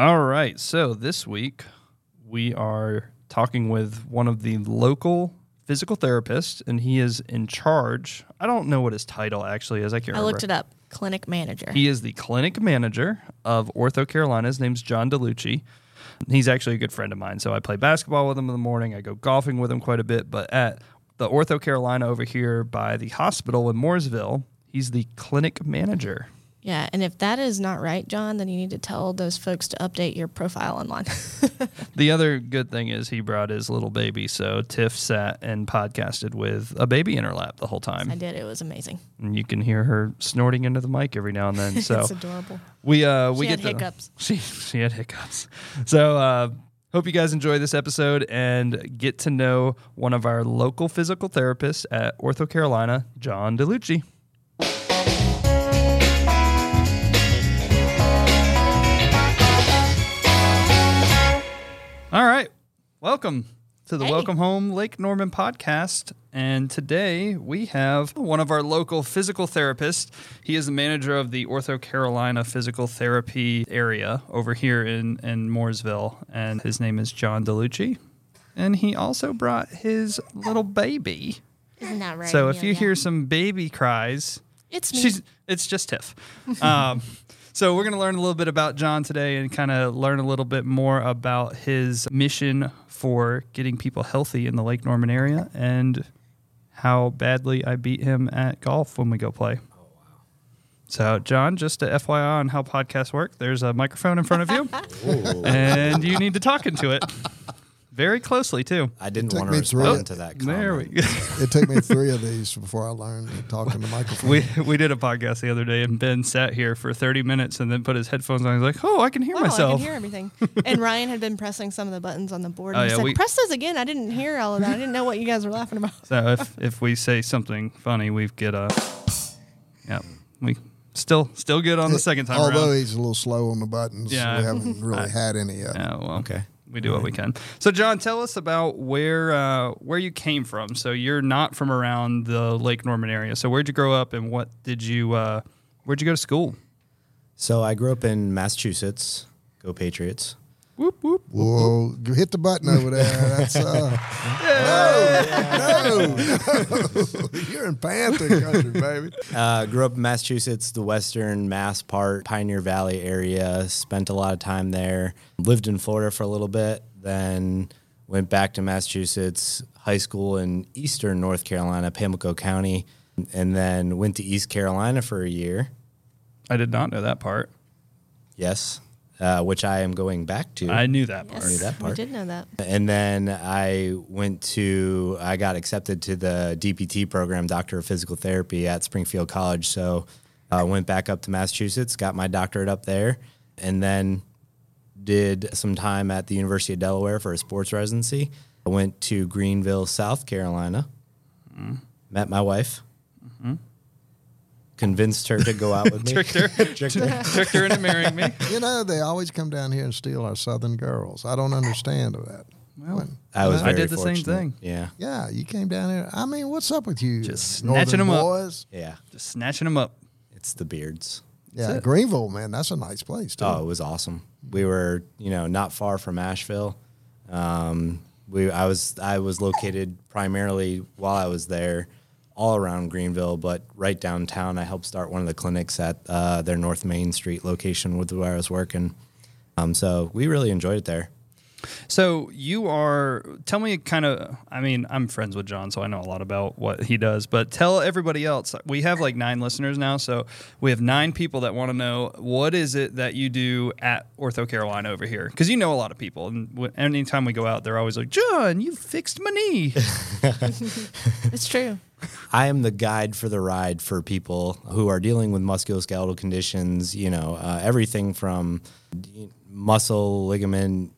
All right. So this week we are talking with one of the local physical therapists, and he is in charge. I don't know what his title actually is. I can't I remember. looked it up. Clinic manager. He is the clinic manager of OrthoCarolina. His name's John Delucchi. He's actually a good friend of mine. So I play basketball with him in the morning. I go golfing with him quite a bit. But at the OrthoCarolina over here by the hospital in Mooresville, he's the clinic manager. Yeah, and if that is not right, John, then you need to tell those folks to update your profile online. The other good thing is he brought his little baby. So Tiff sat and podcasted with a baby in her lap the whole time. I did. It was amazing. And you can hear her snorting into the mic every now and then. So it's adorable. we uh we She get had to- hiccups. She she had hiccups. So uh hope you guys enjoy this episode and get to know one of our local physical therapists at OrthoCarolina, John Delucchi. All right. Welcome to the Hey. Welcome Home Lake Norman podcast. And today we have one of our local physical therapists. He is the manager of the OrthoCarolina Physical Therapy area over here in, in Mooresville. And his name is John Delucchi. And he also brought his little baby. Isn't that right? So if you yeah. hear some baby cries, it's me. She's it's just Tiff. Um, so we're gonna learn a little bit about John today and kind of learn a little bit more about his mission for getting people healthy in the Lake Norman area and how badly I beat him at golf when we go play. So, John, just a FYI on how podcasts work, there's a microphone in front of you, and you need to talk into it very closely too. I didn't want to me through respond it. to that. Oh, there we go. It took me three of these before I learned to talk in the microphone. We we did a podcast the other day, and Ben sat here for 30 minutes and then put his headphones on. He's like, "Oh, I can hear Oh, I myself." can hear everything. and Ryan had been pressing some of the buttons on the board. Oh, And he yeah, said, we- "Press those again." I didn't hear all of that. I didn't know what you guys were laughing about. So if if we say something funny, we get a yeah. We still still good on the second time Although around. he's a little slow on the buttons, Yeah. we haven't really had any yet. Yeah, well, Okay. We do what we can. So, John, tell us about where uh, where you came from. So, you're not from around the Lake Norman area. So, where'd you grow up, and what did you uh, where'd you go to school? So I grew up in Massachusetts. Go Patriots. Whoop whoop. Whoa, hit the button over there. That's uh, no, no, no. You're in Panther country, baby. Uh, grew up in Massachusetts, the western Mass part, Pioneer Valley area. Spent a lot of time there. Lived in Florida for a little bit, then went back to Massachusetts. High school in eastern North Carolina, Pamlico County, and then went to East Carolina for a year. I did not know that part. Yes, uh, which I am going back to. I knew that part. Yes, I knew that we part. did know that. And then I went to, I got accepted to the DPT program, Doctor of Physical Therapy at Springfield College. So I went back up to Massachusetts, got my doctorate up there, and then did some time at the University of Delaware for a sports residency. I went to Greenville, South Carolina, mm-hmm. met my wife, mm-hmm. Convinced her to go out with me. Tricked her. Tricked her. Tricked her into marrying me. You know, they always come down here and steal our southern girls. I don't understand that. Well, I was I very did the same thing. Yeah. Yeah, you came down here. I mean, what's up with you? Just Northern snatching 'em up. boys? Yeah. Just snatching them up. It's the beards. Yeah, it. Greenville, man, that's a nice place too. Oh, it was awesome. We were, you know, not far from Asheville. Um, we, I was, I was located primarily while I was there, all around Greenville, but right downtown. I helped start one of the clinics at uh, their North Main Street location with where I was working. Um, so we really enjoyed it there. So you are. Tell me, kind of. I mean, I'm friends with John, so I know a lot about what he does. But tell everybody else. We have like nine listeners now, so we have nine people that want to know what is it that you do at OrthoCarolina over here, because you know a lot of people, and w- anytime we go out, they're always like, "John, you fixed my knee." It's true. I am the guide for the ride for people who are dealing with musculoskeletal conditions, you know, uh, everything from muscle, ligament,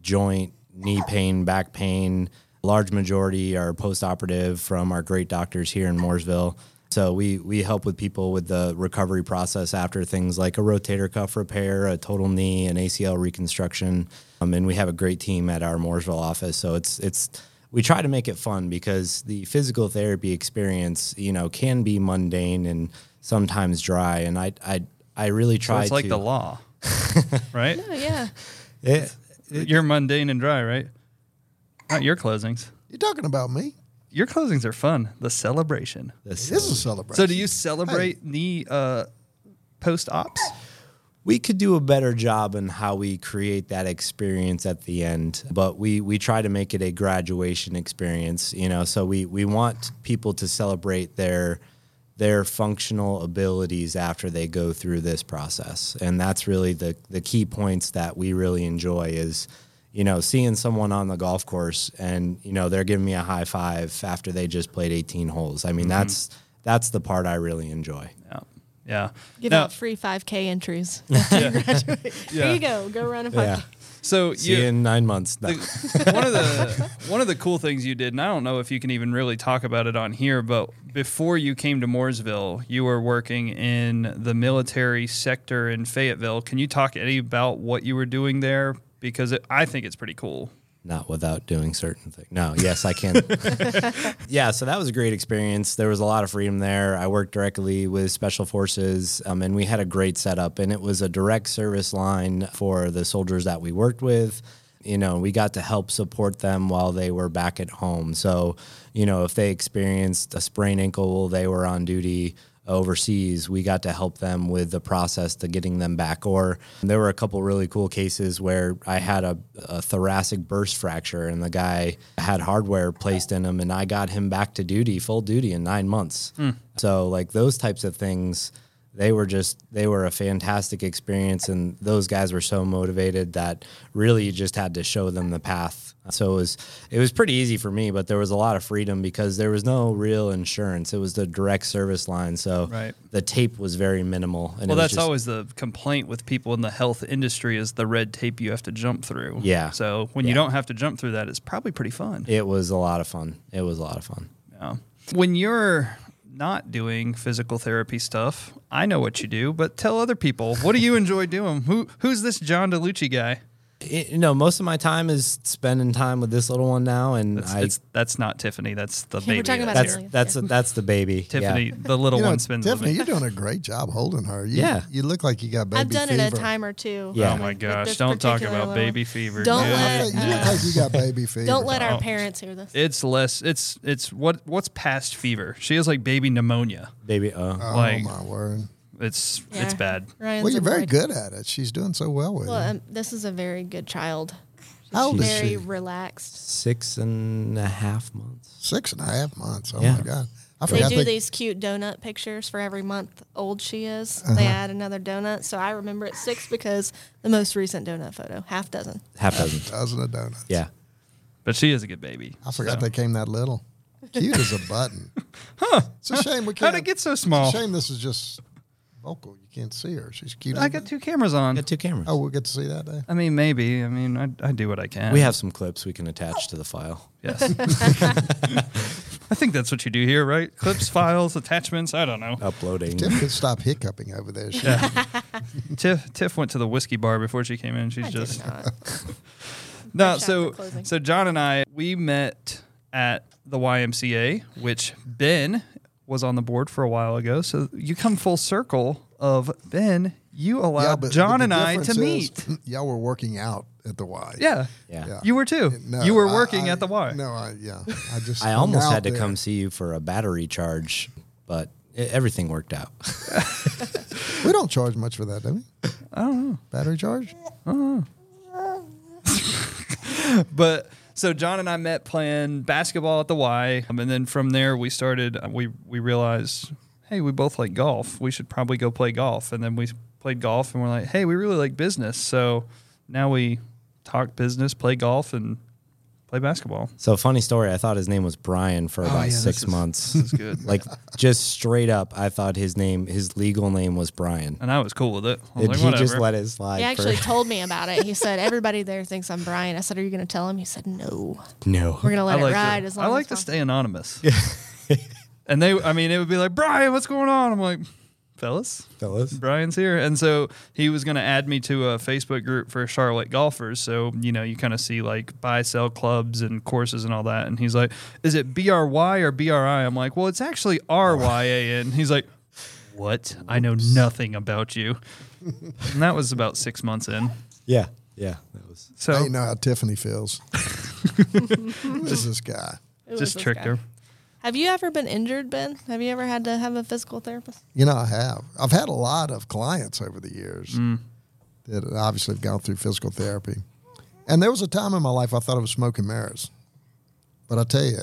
joint, knee pain, back pain. Large majority are post-operative from our great doctors here in Mooresville. So we we help with people with the recovery process after things like a rotator cuff repair, a total knee, an ACL reconstruction, um, and we have a great team at our Mooresville office. So it's it's we try to make it fun because the physical therapy experience, you know, can be mundane and sometimes dry. And I I I really So try it's like to the law. right? Oh, yeah. It, You're mundane and dry, right? Not your closings. You're talking about me? Your closings are fun. The celebration. this It is a celebration. So, do you celebrate the uh, post ops? We could do a better job in how we create that experience at the end but we we try to make it a graduation experience you know? So we we want people to celebrate their their functional abilities after they go through this process. And that's really the the key points that we really enjoy is you know seeing someone on the golf course and you know they're giving me a high five after they just played 18 holes. I mean mm-hmm. that's that's the part i really enjoy. Yeah. Yeah. Give Now- out free 5K entries. Here Yeah. you go. Go run a 5K. yeah So, see you, you in nine months No. the, one of the one of the cool things you did, and I don't know if you can even really talk about it on here, but before you came to Mooresville, you were working in the military sector in Fayetteville. Can you talk any about what you were doing there? Because it, I think it's pretty cool. Not without doing certain things. No, yes, I can. yeah, so that was a great experience. There was a lot of freedom there. I worked directly with special forces, um, and we had a great setup. And it was a direct service line for the soldiers that we worked with. You know, we got to help support them while they were back at home. So, you know, if they experienced a sprained ankle while they were on duty overseas, we got to help them with the process to getting them back. Or there were a couple really cool cases where I had a, a thoracic burst fracture and the guy had hardware placed in him, and I got him back to duty, full duty, in nine months. Hmm. So, like those types of things. They were just they were a fantastic experience and those guys were so motivated that really you just had to show them the path. So it was it was pretty easy for me, but there was a lot of freedom because there was no real insurance. It was the direct service line. So Right. the tape was very minimal. And Well, that's just- always the complaint with people in the health industry is the red tape you have to jump through. Yeah. So when you don't have to jump through that, it's probably pretty fun. it was a lot of fun. It was a lot of fun. Yeah. When you're not doing physical therapy stuff, I know what you do, but tell other people what do you enjoy doing? Who who's this John Delucchi guy? It- you know, most of my time is spending time with this little one now, and That's, I it's, that's not Tiffany. That's the baby. we're baby. talking about that's Really? that's Yeah. that's the baby. Tiffany, Yeah. the little You know, one spends Tiffany, with you're doing a great job holding her. You, Yeah. You look like you got baby I've done fever. it a time or two. Yeah. Oh my gosh! Don't talk about little- baby fever. Don't dude. Let- you look like you got baby fever. Don't let our parents hear this. It's less. It's it's what what's past fever. She has like baby pneumonia. baby. Uh, Oh like- my word. It's Yeah. it's bad. Ryan's Well, you're very avoid- good at it. She's doing so well with Well, it. um, this is a very good child. How old is Very she? relaxed. six and a half months. Six and a half months. Oh Yeah. my god. I They do they, these cute donut pictures for every month old she is. Uh-huh. They add another donut. So I remember it's six because the most recent donut photo, half dozen. Half dozen. dozen of donuts. Yeah. But she is a good baby. I forgot so. they came that little. Cute as a button. huh. It's a shame we can't. How'd it get so It's small? a shame this is just vocal. You can't see her. She's cute. I got two cameras on. Got two cameras. Oh, we'll get to see that day. I mean, maybe. I mean, I, I do what I can. We have some clips we can attach to the file. Yes. I think that's what you do here, right? Clips, files, attachments. I don't know. Uploading. Tiff could stop hiccuping over there. She, Tiff Tiff went to the whiskey bar before she came in. She's I just did no. So so John and I we met at the YMCA, which Ben was on the board for a while ago. So you come full circle of Ben. You allowed but- John but and I to difference meet. is Y'all were working out at the Y. Yeah. Yeah. Yeah. You were too. No, you were working I- at the Y. No, I yeah. I just I almost had to there. come see you for a battery charge, but i everything worked out. We don't charge much for that, do we? I don't know. Battery charge? I don't know. But so John and I met playing basketball at the Y, um, and then from there we started. uh, We we realized, hey, we both like golf. We should probably go play golf. And then we played golf, and we're like, hey, we really like business. So now we talk business, play golf, and play basketball. So funny story. I thought his name was Brian for oh, about Oh, yeah, this six is- months. This is good. like just straight up, I thought his name, his legal name was Brian. and I was cool with it. I was And like, he just whatever. let it slide. He actually for, told me about it. He said everybody there thinks I'm Brian. I said, "Are you going to tell him?" He said, "No, no. we're going to let I it like ride to, as long I like as to possible." stay anonymous. and they, I mean, it would be like, Brian, what's going on? I'm like, fellas, Fellas. Brian's here. And so he was going to add me to a Facebook group for Charlotte golfers. So, you know, you kind of see like buy, sell clubs and courses and all that. And he's like, is it BRY or BRI? I'm like, well, it's actually RYAN. He's like, what? I know nothing about you. and that was about six months in. Yeah, yeah, that was. So I know how Tiffany feels. Who is this guy? Just tricked guy? her. Have you ever been injured, Ben? Have you ever had to have a physical therapist? You know, I have. I've had a lot of clients over the years mm. that obviously have gone through physical therapy. And there was a time in my life I thought I was smoking mirrors. But I tell you,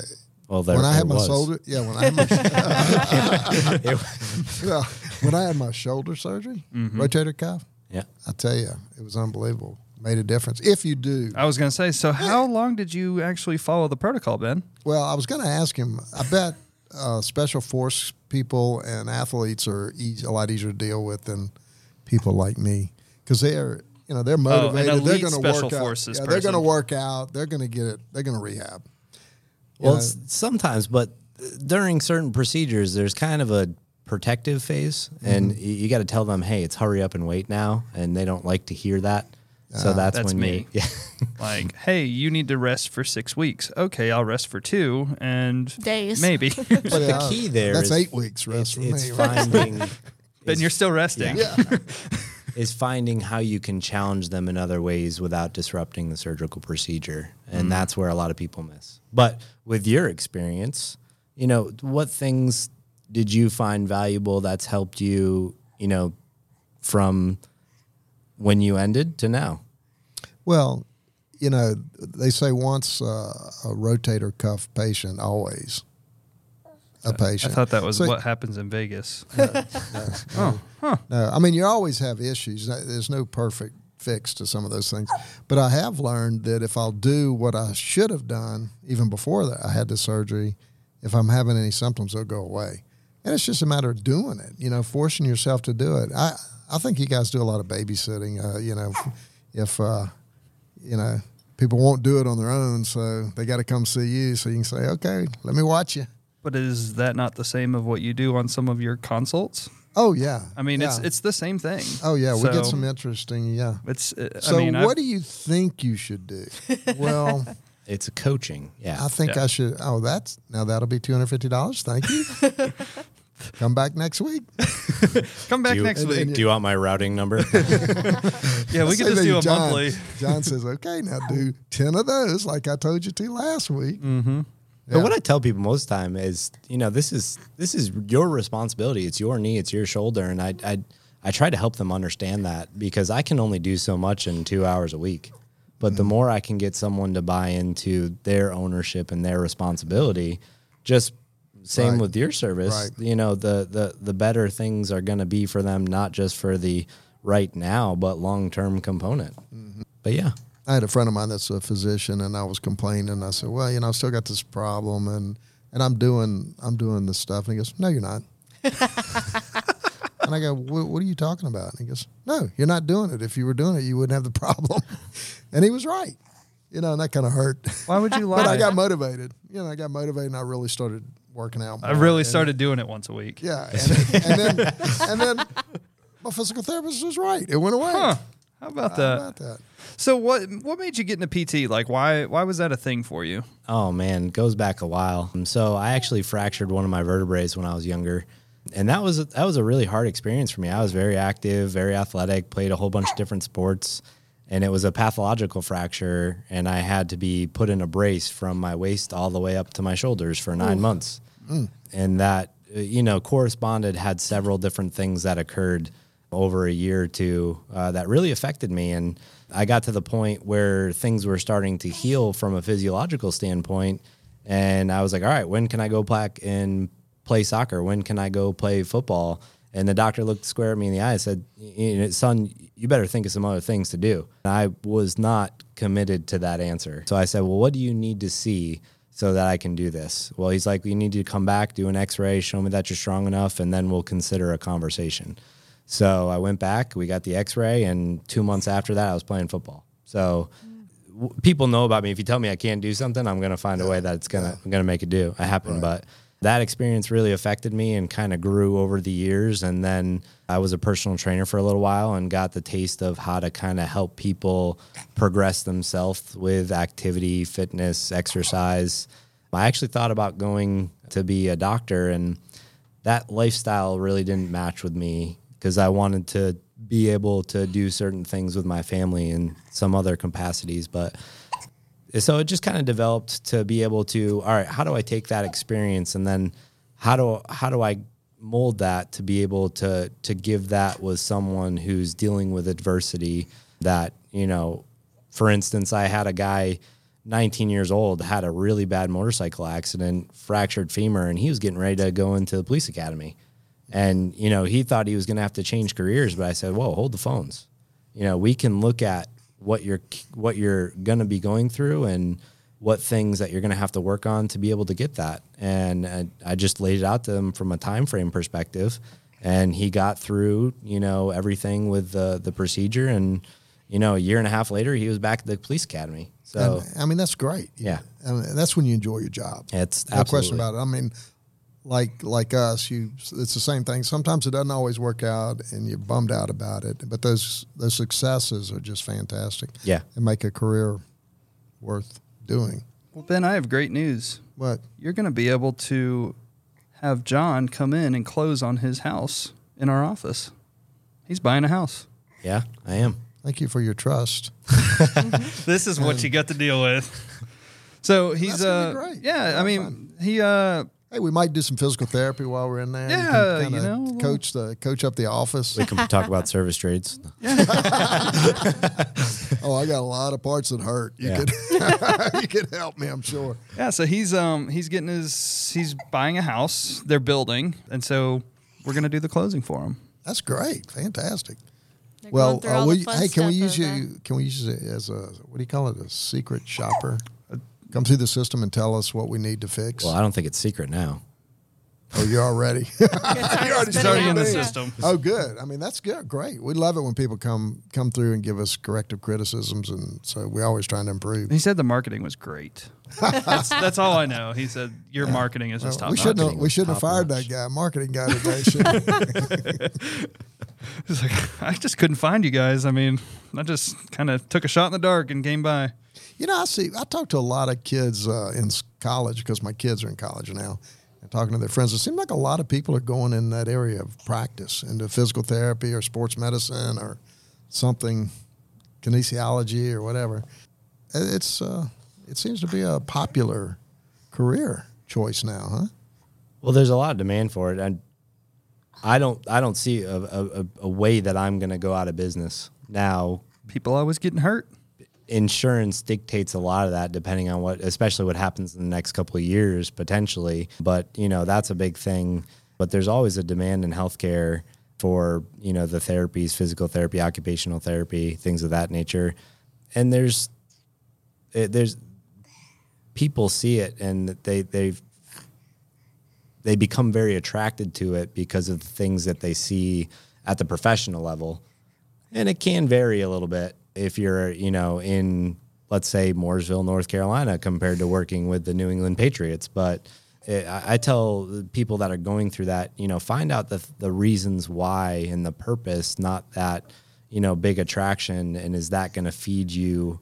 Well, there when I had my was. shoulder, yeah, when I had my, well, when I had my shoulder surgery, mm-hmm. rotator cuff, yeah, I tell you, it was unbelievable. Made a difference. If you do, I was going to say, so how long did you actually follow the protocol, Ben? Well, I was going to ask him. I bet uh, special force people and athletes are easy, a lot easier to deal with than people like me because they're you know they're Oh, motivated. they're going to special work out. Yeah, they're going to work out. They're going to get it. They're going to rehab. You Well, know, sometimes, but during certain procedures, there's kind of a protective phase, and Mm-hmm. y you, got to tell them, "Hey, it's hurry up and wait now," and they don't like to hear that. So that's, That's when me. you, yeah, Like, hey, you need to rest for six weeks. Okay, I'll rest for two and Days. maybe. but the uh, key there that's is eight weeks it's, rest for it's me. right? finding. then is- you're still resting. yeah. is finding how you can challenge them in other ways without disrupting the surgical procedure. And that's where a lot of people miss. But with your experience, you know, what things did you find valuable that's helped you, you know, from when you ended to now? Well, you know, they say once uh, a rotator cuff patient, always a patient. I thought that was So- what happens in Vegas. Oh, No, I mean you always have issues. There's no perfect fix to some of those things. But I have learned that if I'll do what I should have done even before that I had the surgery, if I'm having any symptoms, they'll go away. And it's just a matter of doing it. You know, forcing yourself to do it. I I think you guys do a lot of babysitting. Uh, you know, if uh, you know people won't do it on their own, so they got to come see you, so you can say, okay, let me watch you. But is that not the same of what you do on some of your consults? Oh yeah. I mean, it's Yeah. it's the same thing. Oh yeah, we get some interesting. Yeah. It's. uh, So I mean, I've- what do you think you should do? well, It's a coaching. Yeah. I think Yeah. I should. Oh, that's now that'll be two hundred fifty dollars. Thank you. Come back next week. come back you, next and- week. and do you want my routing number? yeah, we can could just that do a John, monthly. John says, "Okay, now do ten of those, like I told you to last week." Mm-hmm. But what I tell people most of the time is, you know, this is this is your responsibility. It's your knee, it's your shoulder, and I I I try to help them understand that because I can only do so much in two hours a week. But Mm-hmm. the more I can get someone to buy into their ownership and their responsibility, just same Right. with your service, Right. you know, the the the better things are going to be for them, not just for the right now, but long term component. Mm-hmm. But yeah, I had a friend of mine that's a physician, and I was complaining. I said, "Well, you know, I've still got this problem, and and I'm doing I'm doing this stuff." And he goes, "No, you're not." and I go, what, "What are you talking about?" And he goes, "No, you're not doing it. If you were doing it, you wouldn't have the problem." and he was right. You know, and that kind of hurt. Why would you lie? but I got motivated. You know, I got motivated, and I really started working out. I really And- started doing it once a week. Yeah, and, and then and then my physical therapist was right. It went away. Huh. How about How that? about that? So what what made you get into PT? Like why why was that a thing for you? Oh man, goes back a while. Um, So I actually fractured one of my vertebrae when I was younger, and that was that was a really hard experience for me. I was very active, very athletic, played a whole bunch of different sports, and it was a pathological fracture, and I had to be put in a brace from my waist all the way up to my shoulders for nine months, and that uh, you know corresponded had several different things that occurred over a year or two uh, that really affected me. And i got to the point where things were starting to heal from a physiological standpoint. And i was like all right when can i go back and play soccer? When can i go play football? And the doctor looked square at me in the eye and said son you better think of some other things to do. And i was not committed to that answer. So i said well what do you need to see so that I can do this. Well, he's like, you need to come back, do an x ray, show me that you're strong enough, and then we'll consider a conversation. So I went back, we got the x ray, and two months after that, I was playing football. So w- people know about me. If you tell me I can't do something, I'm going to find a way that it's going to, I'm going to make it do, it happen. But that experience really affected me and kind of grew over the years. And then I was a personal trainer for a little while and got the taste of how to kind of help people progress themselves with activity, fitness, exercise. I actually thought about going to be a doctor, and that lifestyle really didn't match with me because I wanted to be able to do certain things with my family in some other capacities. But so it just kind of developed to be able to, all right, how do I take that experience and then how do how do I mold that to be able to to give that with someone who's dealing with adversity that, you know, for instance, I had a guy 19 years old had a really bad motorcycle accident, fractured femur, and he was getting ready to go into the police academy. And, you know, he thought he was going to have to change careers, but I said, whoa, hold the phones. You know, we can look at what you're, what you're going to be going through and what things that you're going to have to work on to be able to get that. And I, I just laid it out to him from a time frame perspective. And he got through, you know, everything with the, the procedure. And, you know, a year and a half later, he was back at the police academy. So, And, I mean, that's great. Yeah. And that's when you enjoy your job. It's no question about it. I mean, like like us, you it's the same thing. Sometimes it doesn't always work out, and you're bummed out about it. But those those successes are just fantastic. Yeah. and make a career worth doing. Well, Ben, I have great news. What? You're going to be able to have John come in and close on his house in our office. He's buying a house. yeah, I am. thank you for your trust. This is what you got to deal with. So he's That's uh be great. yeah, Have I mean fun. he uh Hey, we might do some physical therapy while we're in there. Yeah, can you know, coach the coach up the office. We can talk about service trades. oh, I got a lot of parts that hurt. You Yeah. could you could help me, I'm sure. yeah, so he's um he's getting his he's buying a house, they're building, and so we're going to do the closing for him. That's great, fantastic. They're Well, uh, we, hey, can we use of, you? Can we use it as a what do you call it? A secret shopper? Come through the system and tell us what we need to fix. Well, I don't think it's secret now. oh, you're already. It's He's already in the Yeah. system. oh, good. I mean, that's good. Great. We love it when people come come through and give us corrective criticisms, and so we're always trying to improve. He said the marketing was great. that's, that's all I know. He said your marketing is just Well, top we shouldn't have, we shouldn't have fired top-notch. that guy, marketing guy today. should- He's like, I just couldn't find you guys. I mean, I just kind of took a shot in the dark and came by. You know, I see. I talk to a lot of kids uh, in college because my kids are in college now, and talking to their friends. It seems like a lot of people are going in that area of practice into physical therapy or sports medicine or something, kinesiology or whatever. It- It's uh, it seems to be a popular career choice now, huh? Well, there's a lot of demand for it, and I don't I don't see a, a, a way that I'm going to go out of business now. People always getting hurt. Insurance dictates a lot of that, depending on what, especially what happens in the next couple of years potentially. But you know that's a big thing. But there's always a demand in healthcare for you know the therapies, physical therapy, occupational therapy, things of that nature. And there's it, there's people see it and they they they become very attracted to it because of the things that they see at the professional level. And it can vary a little bit if you're, you know, in let's say Mooresville, North Carolina compared to working with the New England Patriots, but it, I tell people that are going through that, you know, find out the the reasons why and the purpose, not that, you know, big attraction and is that going to feed you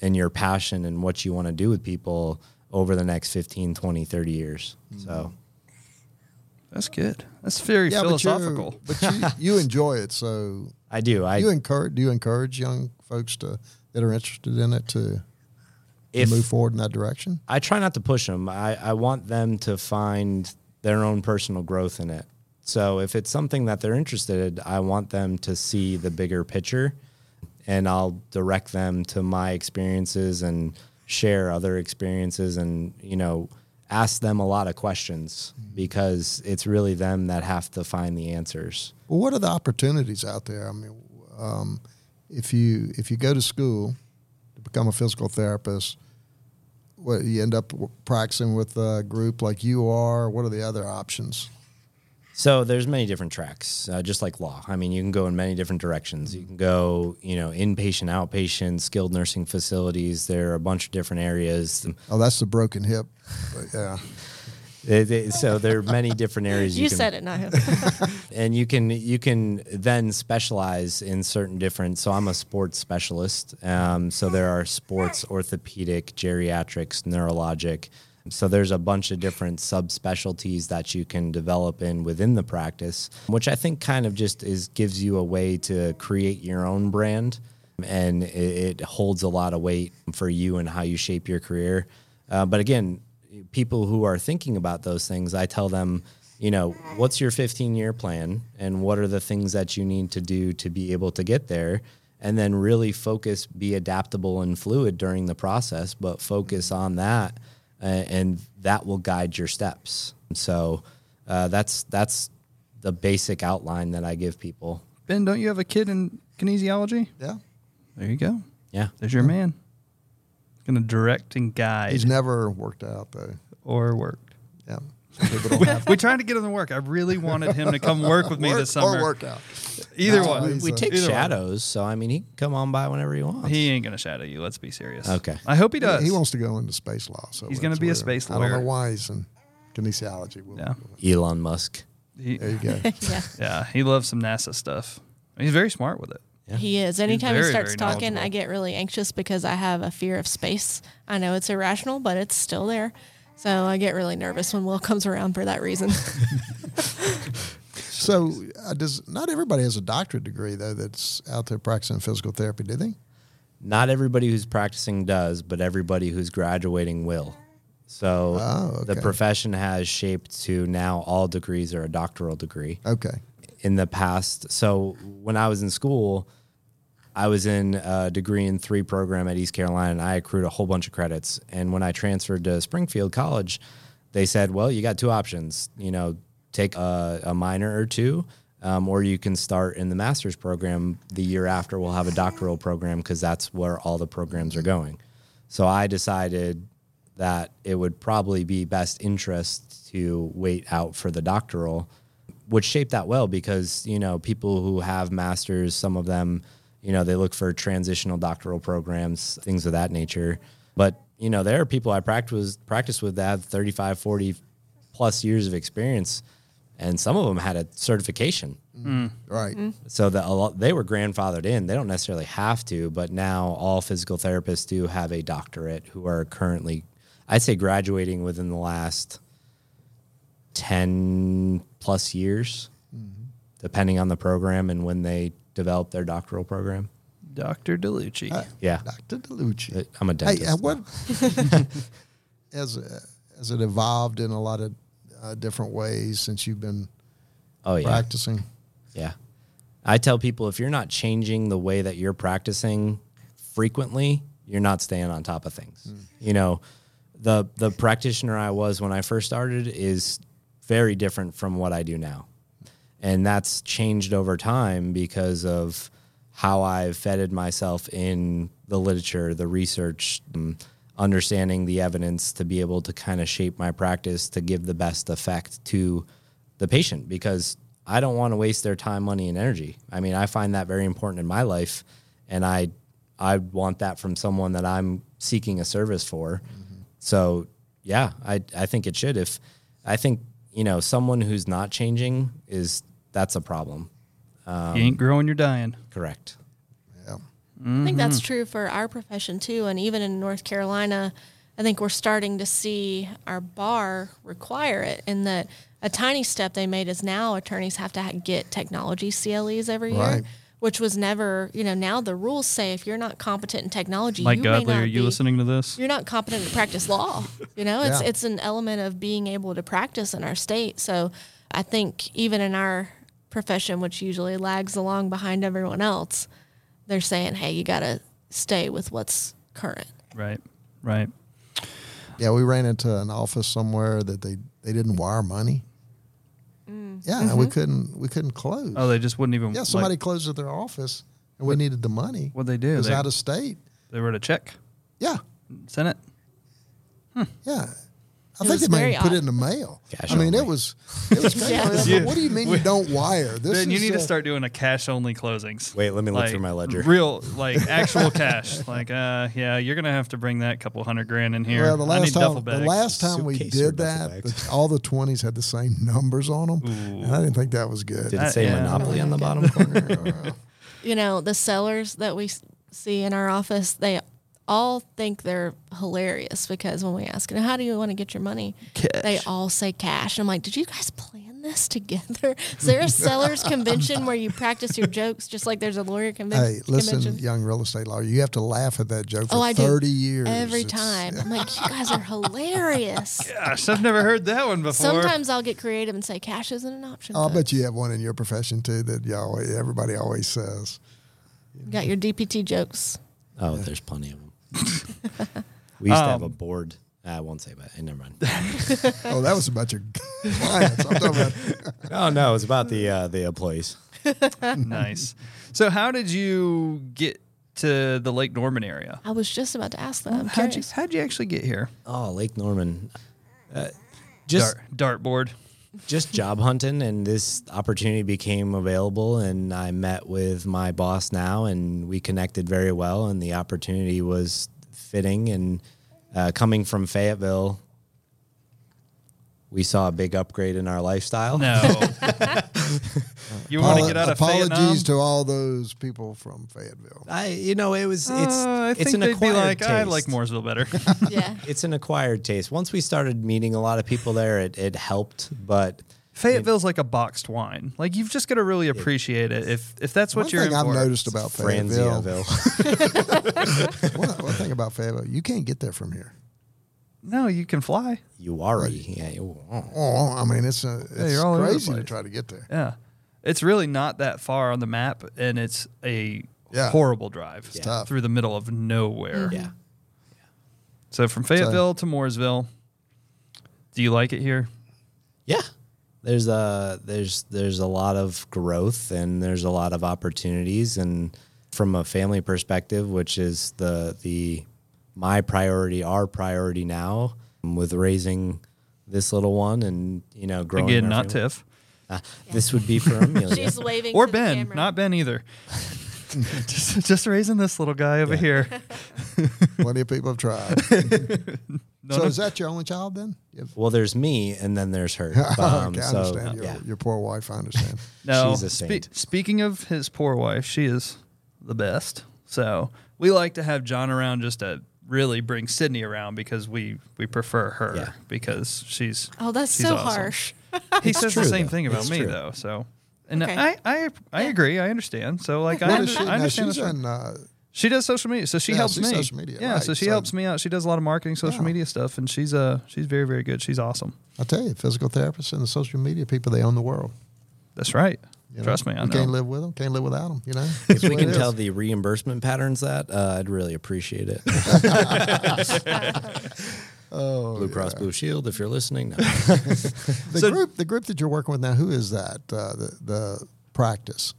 and your passion and what you want to do with people over the next 15, 20, 30 years. So That's good. That's very philosophical. but, you, but you, you enjoy it, so I do. I you encourage. Do you encourage young folks to that are interested in it to, to move forward in that direction? I try not to push them. I, I want them to find their own personal growth in it. So if it's something that they're interested in, I want them to see the bigger picture and I'll direct them to my experiences and share other experiences and, you know, ask them a lot of questions because it's really them that have to find the answers. Well, what are the opportunities out there? I mean, um, if you if you go to school to become a physical therapist, what you end up practicing with a group like you are. What are the other options? So there's many different tracks, uh, just like law. I mean, you can go in many different directions. You can go, you know, inpatient, outpatient, skilled nursing facilities. There are a bunch of different areas. Oh, that's the broken hip. But yeah, It- it- so there are many different areas. You can, said it, not him. and you can you can then specialize in certain different. So I'm a sports specialist. Um, so there are sports, orthopedic, geriatrics, neurologic. So there's a bunch of different subspecialties that you can develop in within the practice, which I think kind of just is gives you a way to create your own brand, and it, it holds a lot of weight for you and how you shape your career. Uh, but again, people who are thinking about those things, I tell them, you know, what's your 15 year plan, and what are the things that you need to do to be able to get there? And then really focus, be adaptable and fluid during the process, but focus on that, and that will guide your steps. So uh, that's that's the basic outline that I give people. Ben, don't you have a kid in kinesiology? Yeah. There you go. Yeah, There's your man. Going to direct and guide He's never worked out though. or worked. Yeah. Some people don't have We're trying to get him to work. I really wanted him to come work with me work this summer. or workout. Either No, one. he's we take Either one. shadows, so I mean he can come on by whenever he wants. He ain't going to shadow you. Let's be serious. Okay. I hope he does. He wants to go into space law. So He's gonna that's be a space lawyer. I don't know why he's in kinesiology. We'll- Yeah. Elon Musk. He, There you go. yeah. yeah. He loves some NASA stuff. He's very smart with it. He is. Anytime very, he starts talking, I get really anxious because I have a fear of space. I know it's irrational, but it's still there. So I get really nervous when Will comes around for that reason. So uh, does not everybody has a doctorate degree though that's out there practicing physical therapy? Do they? Not everybody who's practicing does, but everybody who's graduating will. So Oh, the profession has shaped to now all degrees are a doctoral degree. Okay. In the past, so when I was in school, I was in a degree in three program at East Carolina, and I accrued a whole bunch of credits. And when I transferred to Springfield College, they said, "Well, you got two options. You know, take a, a minor or two, um, or you can start in the master's program the year after. We'll have a doctoral program because that's where all the programs are going." So I decided that it would probably be best interest to wait out for the doctoral which shaped that well because you know people who have masters some of them you know they look for transitional doctoral programs things of that nature. But you know there are people i practice practice with that have 35 40 plus years of experience and some of them had a certification. Mm. Mm. Right. Mm-hmm. so that a lot, they were grandfathered in. They don't necessarily have to but now all physical therapists do have a doctorate who are currently i'd say graduating within the last 10 plus years mm-hmm. depending on the program and when they develop their doctoral program Dr. Delucchi. Uh, yeah Dr. Delucchi. i'm a Hey, dentist uh, what has uh, has it evolved in a lot of uh, different ways since you've been oh yeah practicing? Yeah. I tell people if you're not changing the way that you're practicing frequently, you're not staying on top of things. You know, the the practitioner I was when I first started is very different from what I do now. And that's changed over time because of how I've fetted myself in the literature, the research, um, understanding the evidence to be able to kind of shape my practice to give the best effect to the patient because I don't want to waste their time, money, and energy. I mean, I find that very important in my life, and I I want that from someone that I'm seeking a service for. So yeah, I I think it should. If I think you know someone who's not changing is that's a problem. you ain't growing, you're dying. Correct. Yeah. I think that's mm-hmm. true for our profession too. And even in North Carolina, I think we're starting to see our bar require it in that a tiny step they made is now attorneys have to get technology CLEs every year. Right. Which was never, you know. Now the rules say if you're not competent in technology, Mike you Godley, may not are you be, listening to this? You're not competent to practice law. You know, it's Yeah. it's an element of being able to practice in our state. So I think even in our profession, which usually lags along behind everyone else, they're saying, "Hey, you got to stay with what's current." Right, right. Yeah, we ran into an office somewhere that they, they didn't wire money. Mm. Yeah, and we mm-hmm. couldn't we couldn't close. Oh, they just wouldn't even. yeah, somebody closed at their office, and we needed the money. What'd they do? It was They- out of state. They wrote a check, Yeah, sent it. Hmm. yeah. I It think was they may very have put it in the mail. Cash I mean, only. it was it was crazy. Yeah. I was like, What do you mean you don't wire? This Then you is, need to uh, start doing a cash only closings. Wait, let me look Like, through my ledger. Real, like actual cash. Like, uh, yeah, you're gonna have to bring that couple hundred grand in here. Well, the I last need time, duffel the last time we Suitcase or did that, the- all the twenties had the same numbers on them, and I didn't think that was good. Did Uh, it say yeah. Monopoly on the bottom corner? You know, the sellers that we see in our office, they all think they're hilarious because when we ask them, how do you want to get your money? They all say cash. I'm like, did you guys plan this together? Is there a seller's convention where you practice your jokes just like there's a lawyer convention? Hey, listen, convention? young real estate lawyer, you have to laugh at that joke oh, for Oh, I do. 30 years. Every It's- time. I'm like, you guys are hilarious. Gosh, I've never heard that one before. Sometimes I'll get creative and say cash isn't an option. I'll bet you have one in your profession too that y'all, everybody always says. You got your DPT jokes. Oh, there's plenty of them. we used to have a Um, board. I won't say but it. Never mind. Oh, that was about your clients. I'm talking about oh no, it's about the uh, the employees. nice. So, how did you get to the Lake Norman area? I was just about to ask that. I'm How'd you, curious. how'd you actually get here? Oh, Lake Norman. Uh, just Dart, dartboard. Just job hunting and this opportunity became available and I met with my boss now and we connected very well and the opportunity was fitting and uh, coming from Fayetteville we saw a big upgrade in our lifestyle. No. you want to get out of apologies Fayetteville? to all those people from Fayetteville. I you know it was it's Uh, I it's think an they'd be acquired like, I taste. like Mooresville better. yeah. It's an acquired taste. Once we started meeting a lot of people there, it, it helped. But Fayetteville's like a boxed wine. Like you've just got to really appreciate it. If if that's what One you're thing in I've for. noticed about Fayetteville, Franziaville, one, one thing about Fayetteville, you can't get there from here. No, you can fly. you are yeah. You, oh. Oh, I mean, it's a, it's you're all over the crazy to place. try to get there. Yeah. It's really not that far on the map, and it's a Yeah. horrible drive It's tough. through the middle of nowhere. Yeah. So from Fayetteville to Mooresville, do you like it here? Yeah. There's a there's there's a lot of growth and there's a lot of opportunities and from a family perspective, which is the the my priority, our priority now with raising this little one and you know growing Again, not family. Tiff Uh, this would be for Amelia. She's waving or to Ben, camera. not Ben either. just, just raising this little guy over Yeah. here. Plenty of people have tried. No, so no. is that your only child then? Well, there's me and then there's her. okay, Um, I so, understand. Your, yeah. your poor wife, I understand. No, She's a spe- speaking of his poor wife, she is the best. So we like to have John around just to really bring Sydney around because we we prefer her Yeah. because she's Oh, that's she's so awesome. harsh. He says true, the same though. thing about It's me true. though. So. And Okay. I, I I Yeah. agree. I understand. So like I, What under, is she? I understand. she's this in, uh, she does social media, so she Yeah, helps she's me. social media, yeah, right. so she So- helps me out. She does a lot of marketing, social Yeah. media stuff, and she's uh she's very very good. She's awesome. I tell you, physical therapists and the social media people, they own the world. That's right. You know? Trust me, I know. can't live with them. Can't live without them. You know. If we can tell the reimbursement patterns that, uh, I'd really appreciate it. Oh, Blue Cross Blue Shield, if you're listening. No. the So- group, the group that you're working with now, who is that? Uh, the the practice.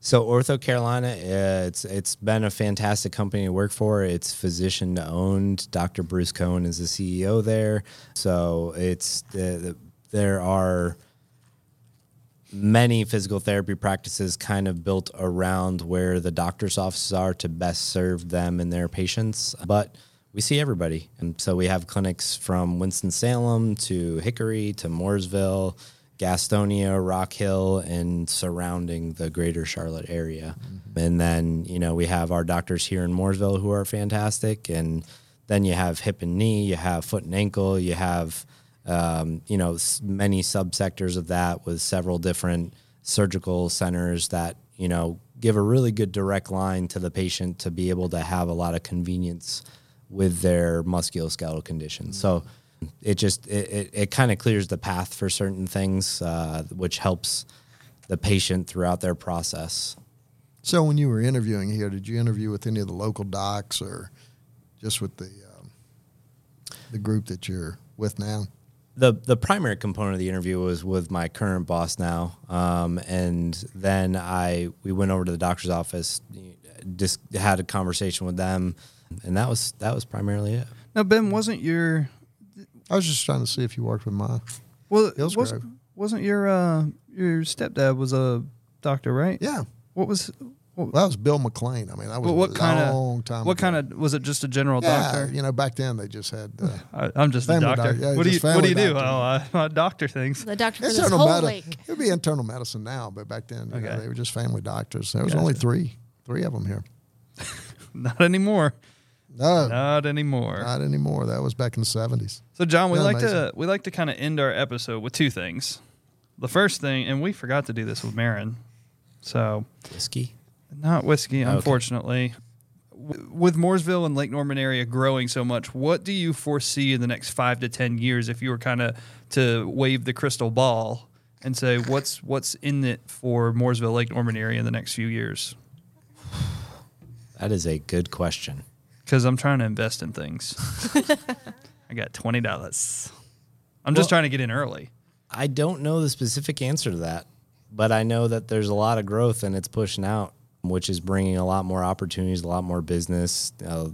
So OrthoCarolina, uh, it's it's been a fantastic company to work for. It's physician owned. Dr. Bruce Cohen is the CEO there. So it's the, the, there are many physical therapy practices kind of built around where the doctor's offices are to best serve them and their patients. But we see everybody. And so we have clinics from Winston-Salem to Hickory to Mooresville, Gastonia, Rock Hill, and surrounding the greater Charlotte area. Mm-hmm. And then, you know, we have our doctors here in Mooresville who are fantastic. And then you have hip and knee, you have foot and ankle, you have um, you know, many subsectors of that with several different surgical centers that, you know, give a really good direct line to the patient to be able to have a lot of convenience with their musculoskeletal conditions. So it just, it, it, it kind of clears the path for certain things, uh, which helps the patient throughout their process. So when you were interviewing here, did you interview with any of the local docs or just with the um, the group that you're with now? The the primary component of the interview was with my current boss now, um, and then I we went over to the doctor's office, just had a conversation with them, and that was that was primarily it. Now, Ben, wasn't your I was just trying to see if you worked with my. well Hillsgrove. wasn't, wasn't your uh your stepdad was a doctor, right? Yeah, What was well, that was Bill McLean. I mean, that was what, what a kind long of time. what ago. kind of was it? Just a general Yeah, doctor? you know, back then they just had. Uh, I, I'm just a Family doctor. yeah, what do you What do you family do? Oh, I, I doctor things. The doctor for this internal whole medicine. lake. It would be internal medicine now, but back then you know, they were just family doctors. There was only three, three of them here. Not anymore. No, Not anymore. not anymore. That was back in the seventies. So John, we Yeah, like to we like to kind of end our episode with two things. The first thing, and we forgot to do this with Marin, so Whiskey. Not whiskey, unfortunately. W- With Mooresville and Lake Norman area growing so much, what do you foresee in the next five to ten years if you were kind of to wave the crystal ball and say what's what's in it for Mooresville Lake Norman area in the next few years? That is a good question. Because I'm trying to invest in things. I got twenty dollars. I'm just Well- trying to get in early. I don't know the specific answer to that, but I know that there's a lot of growth and it's pushing out, which is bringing a lot more opportunities, a lot more business, uh,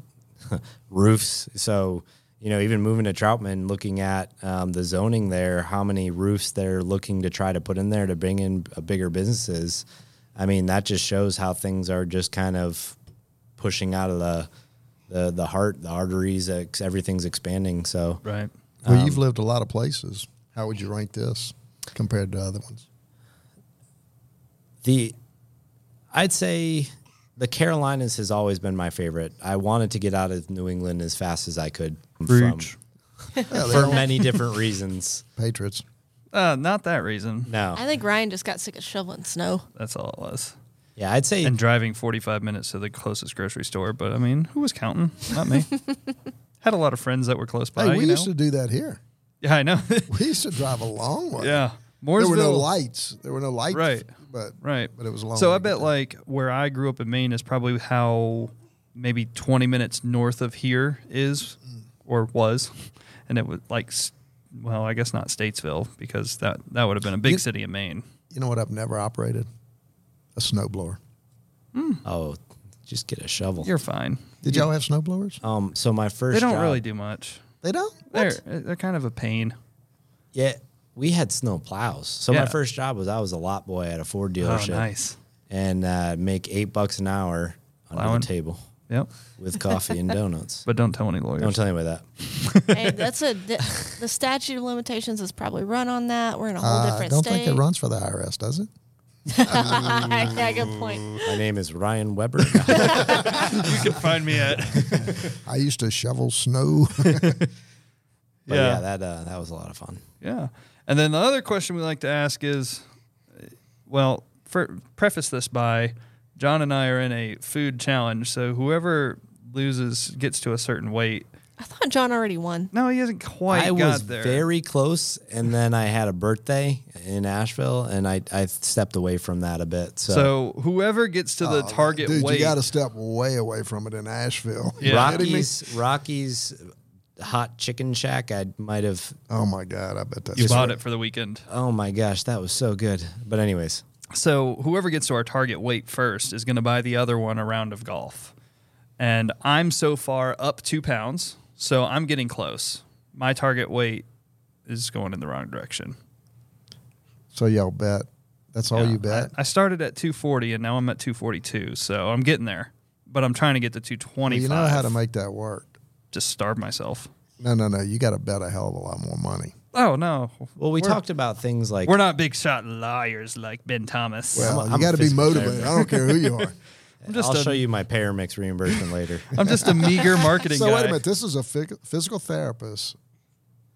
roofs. So, you know, even moving to Troutman, looking at um, the zoning there, how many roofs they're looking to try to put in there to bring in uh, bigger businesses. I mean, that just shows how things are just kind of pushing out of the the the heart, the arteries. ex- Everything's expanding. So, Right. Well, Um, you've lived a lot of places. How would you rank this compared to other ones? The I'd say the Carolinas has always been my favorite. I wanted to get out of New England as fast as I could from, for many different reasons. Patriots. Uh, not that reason. No. I think Ryan just got sick of shoveling snow. That's all it was. Yeah, I'd say And driving 45 minutes to the closest grocery store. But I mean, who was counting? Not me. Had a lot of friends that were close by. Hey, we you know? used to do that here. yeah, I know. We used to drive a long way. yeah. Mooresville. There were no lights. There were no lights. Right. But Right. But it was a long So way I bet like where I grew up in Maine is probably how maybe 20 minutes north of here is or was. And it was like, well, I guess not Statesville because that, that would have been a big You- city in Maine. You know what I've never operated? A snowblower. oh, just get a shovel. You're fine. Did y'all have snowblowers? Um, so my first They don't job- really do much. They don't. They're, they're kind of a pain. Yeah, we had snow plows. So Yeah. my first job was I was a lot boy at a Ford Oh, dealership. nice. And uh, make eight bucks an hour on Plowing. the table Yep. with coffee and donuts. But don't tell any lawyers. Don't tell anybody that. hey, that's a the, the statute of limitations is probably run on that. We're in a whole different state. I don't state. think it runs for the IRS, does it? yeah, good point. My name is Ryan Webber. you can find me at. I used to shovel snow. But Yeah. yeah, that uh, that was a lot of fun. Yeah. And then the other question we like to ask is well, for, preface this by John and I are in a food challenge. So whoever loses gets to a certain weight. I thought John already won. No, he hasn't quite I got was there. very close, and then I had a birthday in Asheville, and I, I stepped away from that a bit. So, so whoever gets to the Oh, target Dude, weight. you got to step way away from it in Asheville. Yeah. You kidding me? Rocky's Rocky's hot chicken shack, I might have. Oh my God, I bet that's you bought it for the weekend. Oh my gosh, that was so good. But anyways, So whoever gets to our target weight first is going to buy the other one a round of golf. And I'm so far up two pounds, so I'm getting close. My target weight is going in the wrong direction. So y'all bet. That's all Yeah. you bet. I, I started at 240 and now I'm at 242, so I'm getting there. But I'm trying to get to Well, 225. you know how to make that work. Just starve myself. No, no, no. You got to bet a hell of a lot more money. Oh no. well, we We're- talked about things like We're not big shot liars like Ben Thomas. Well, I'm you a got to be physical motivated. therapist. I don't care who you are. I'm just I'll a, show you my Paramix reimbursement later. I'm just a meager marketing guy. so guy. wait a minute. This is a phys- physical therapist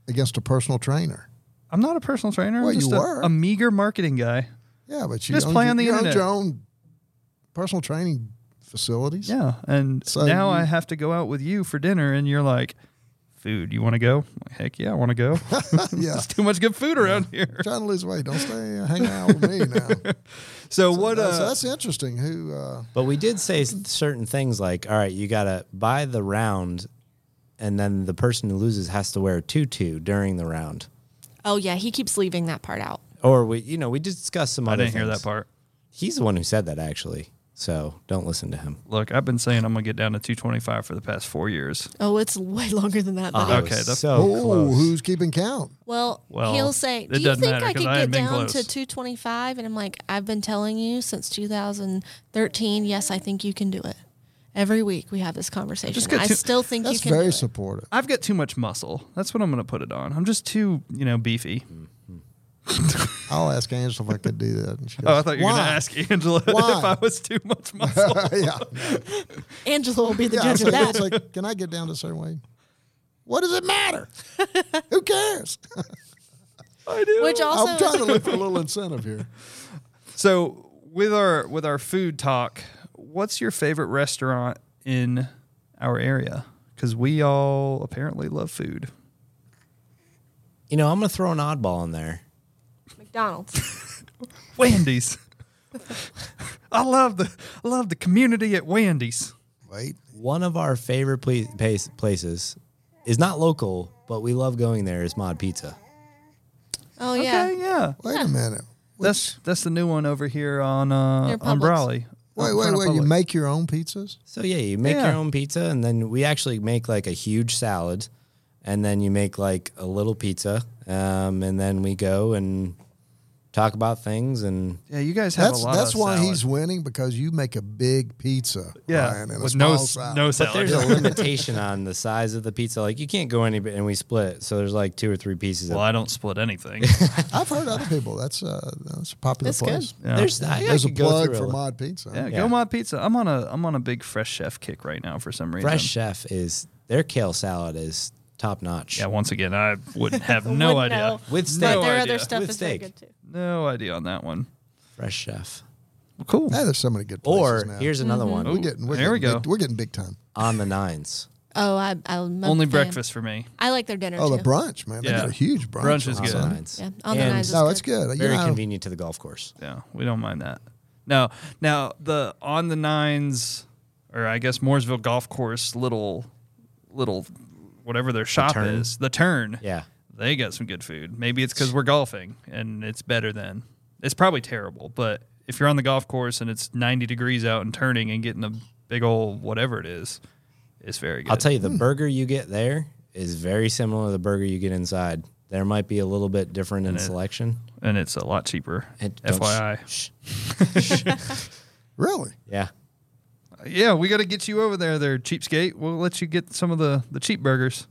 against a personal trainer. I'm not a personal trainer. Well, I'm just you a, were. a meager marketing guy. Yeah, but you Just owned play your, on the you owned internet. your own personal training facilities. Yeah, and So now I have to go out with you for dinner, and you're like, "Food, you want to go?" Like, Heck yeah, I want to go. yeah. There's too much good food around here. Trying to lose weight. Don't stay hanging out with me now. So, So what? that's, Uh, that's interesting. Who? Uh, But we did say certain things like, all right, you got to buy the round, and then the person who loses has to wear a tutu during the round. Oh yeah, he keeps leaving that part out. Or we, you know, we discussed some I other didn't hear that part. He's the one who said that actually. So don't listen to him. Look, I've been saying I'm gonna get down to 225 for the past four years. Oh, it's way longer than that. Oh, buddy. that Okay, was that's- so oh, close. who's keeping count? Well, Well, he'll say, it "Do you doesn't think matter I 'cause could I get haven't been down close. to 225?" And I'm like, "I've been telling you since 2013. Yes, I think you can do it." Every week we have this conversation. just get I too- still think you That's can do very it. supportive. I've got too much muscle. That's what I'm gonna put it on. I'm just too, you know, beefy. Mm-hmm. I'll ask Angela if I could do that. And she Oh, I thought you were going to ask Angela Why? if I was too much muscle. yeah. Angela will be the yeah judge so of that. It's like, can I get down to a certain weight? What does it matter? Who cares? I do. Which also, I'm trying to look for a little incentive here. So with our with our food talk, what's your favorite restaurant in our area? Because we all apparently love food. You know, I'm gonna throw an oddball in there. McDonald's. Wendy's. I love the I love the community at Wendy's. Wait. One of our favorite pla- place- places is not local, but we love going there. Is Mod Pizza. Oh yeah. Okay, yeah. Wait a minute. That's that's the new one over here on uh, Near on Publix. Brawley. Wait, wait, wait. You make your own pizzas? So yeah, you make Yeah. your own pizza, and then we actually make like a huge salad, and then you make like a little pizza, um, and then we go and talk about things and Yeah, you guys have That's a lot. that's of why salad. he's winning because you make a big pizza. yeah Ryan, and a with no small s- salad. no But there's a limitation on the size of the pizza. Like you can't go any, and we split. So there's like two or three pieces. well, of I don't split anything. I've heard other people. That's uh, that's a popular That's place. good. Yeah. There's, I, I There's a plug for a- Mod Pizza. Yeah, Yeah. go mod pizza. I'm on a I'm on a big fresh chef kick right now for some reason. Fresh Chef is their kale salad is top notch. Yeah, once again, I wouldn't have no Wouldn't idea. know. With But steak. No their idea. other stuff With is very steak. good too. No idea on that one. Fresh Chef. Well, cool. Hey, there's so many good places Or now. here's another mm-hmm. one we're getting we're There we getting go. Big, we're getting big time. on the nines. Oh, I I'm Only fan. breakfast for me. I like their dinner Oh, too. the brunch, man. They Yeah. got a huge brunch. Brunch is on good. On the nines. Yeah, on the And nines No, good. it's good. You Very know, convenient to the golf course. Yeah, we don't mind that. No, now the on the nines, or I guess Mooresville Golf Course, little, little, whatever their shop turn? is, the turn. Yeah. They got some good food. Maybe it's because we're golfing and it's better then. It's probably terrible, but if you're on the golf course and it's 90 degrees out and turning and getting a big old whatever it is, it's very good. I'll tell you, the hmm. burger you get there is very similar to the burger you get inside. There might be a little bit different in it- selection. and it's a lot cheaper. And FYI. sh- Really? yeah. Yeah, we got to get you over there, there, cheapskate. We'll let you get some of the the cheap burgers.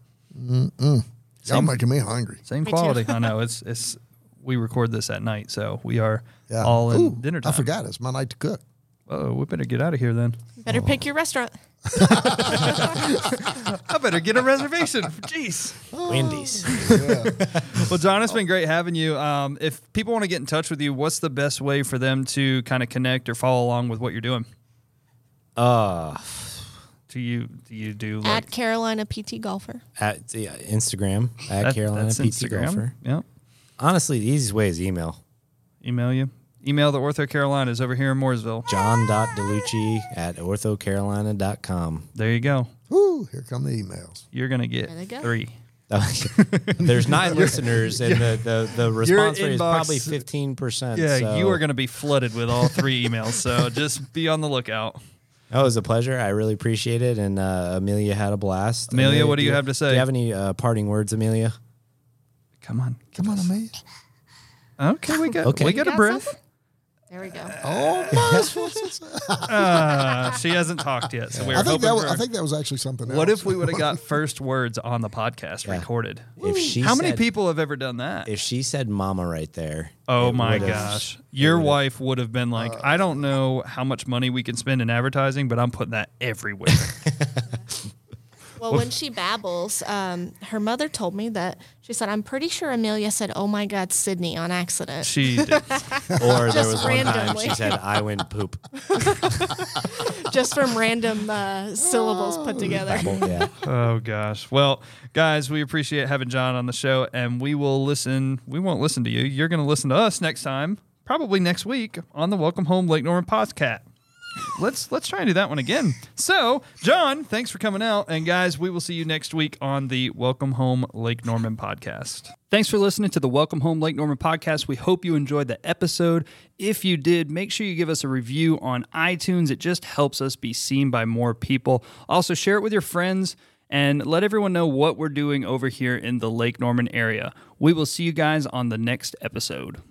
Y'all making me hungry. Same Me too. quality. I know it's it's. We record this at night, so we are Yeah. all in Ooh, dinner time. I forgot. It's my night to cook. Oh, we better get out of here then. Better pick your restaurant. I better get a reservation. Jeez. Wendy's. Well, John, it's been great having you. Um, if people want to get in touch with you, what's the best way for them to kind of connect or follow along with what you're doing? Uh, Do you do you do like At Carolina PT Golfer. at the Instagram at that- Carolina PT Instagram? Golfer. Yep. Honestly, the easiest way is email. Email you. Email the OrthoCarolina's over here in Mooresville. John.delucchi at orthocarolina.com. There you go. Woo, here come the emails. You're gonna get go. three. Oh, there's nine listeners, and the, the, the response rate is probably 15%. Yeah, so- you are going to be flooded with all three emails. So just be on the lookout. Oh, it was a pleasure. I really appreciate it. And uh, Amelia had a blast. Amelia, what do you have to say? Do you have any uh, parting words, Amelia? Come on. Come on, Amelia. Okay, we got Okay. we You got a breath. something? There we go. Almost. Uh, she hasn't talked yet, so we're I think hoping that was, for- I think that was actually something else. What if we would have got first words on the podcast Yeah. recorded? If she How many said- people have ever done that? If she said "mama" right there, oh it my would've- gosh. Your wife would have been like, I don't know how much money we can spend in advertising, but I'm putting that everywhere. Well, when she babbles, um, her mother told me that she said, I'm pretty sure Amelia said, Oh my God, Sydney on accident. she did. Or there Just was one time randomly. she said, "I went poop." Just from random uh, syllables put together. yeah. Oh gosh. Well, guys, we appreciate having John on the show, and we will listen. We won't listen to you. You're going to listen to us next time, probably next week on the Welcome Home Lake Norman podcast. Let's let's try and do that one again. So, John, thanks for coming out, and guys, we will see you next week on the Welcome Home Lake Norman podcast. Thanks for listening to the Welcome Home Lake Norman podcast. We hope you enjoyed the episode. If you did, make sure you give us a review on iTunes. It just helps us be seen by more people. Also, share it with your friends and let everyone know what we're doing over here in the Lake Norman area. We will see you guys on the next episode.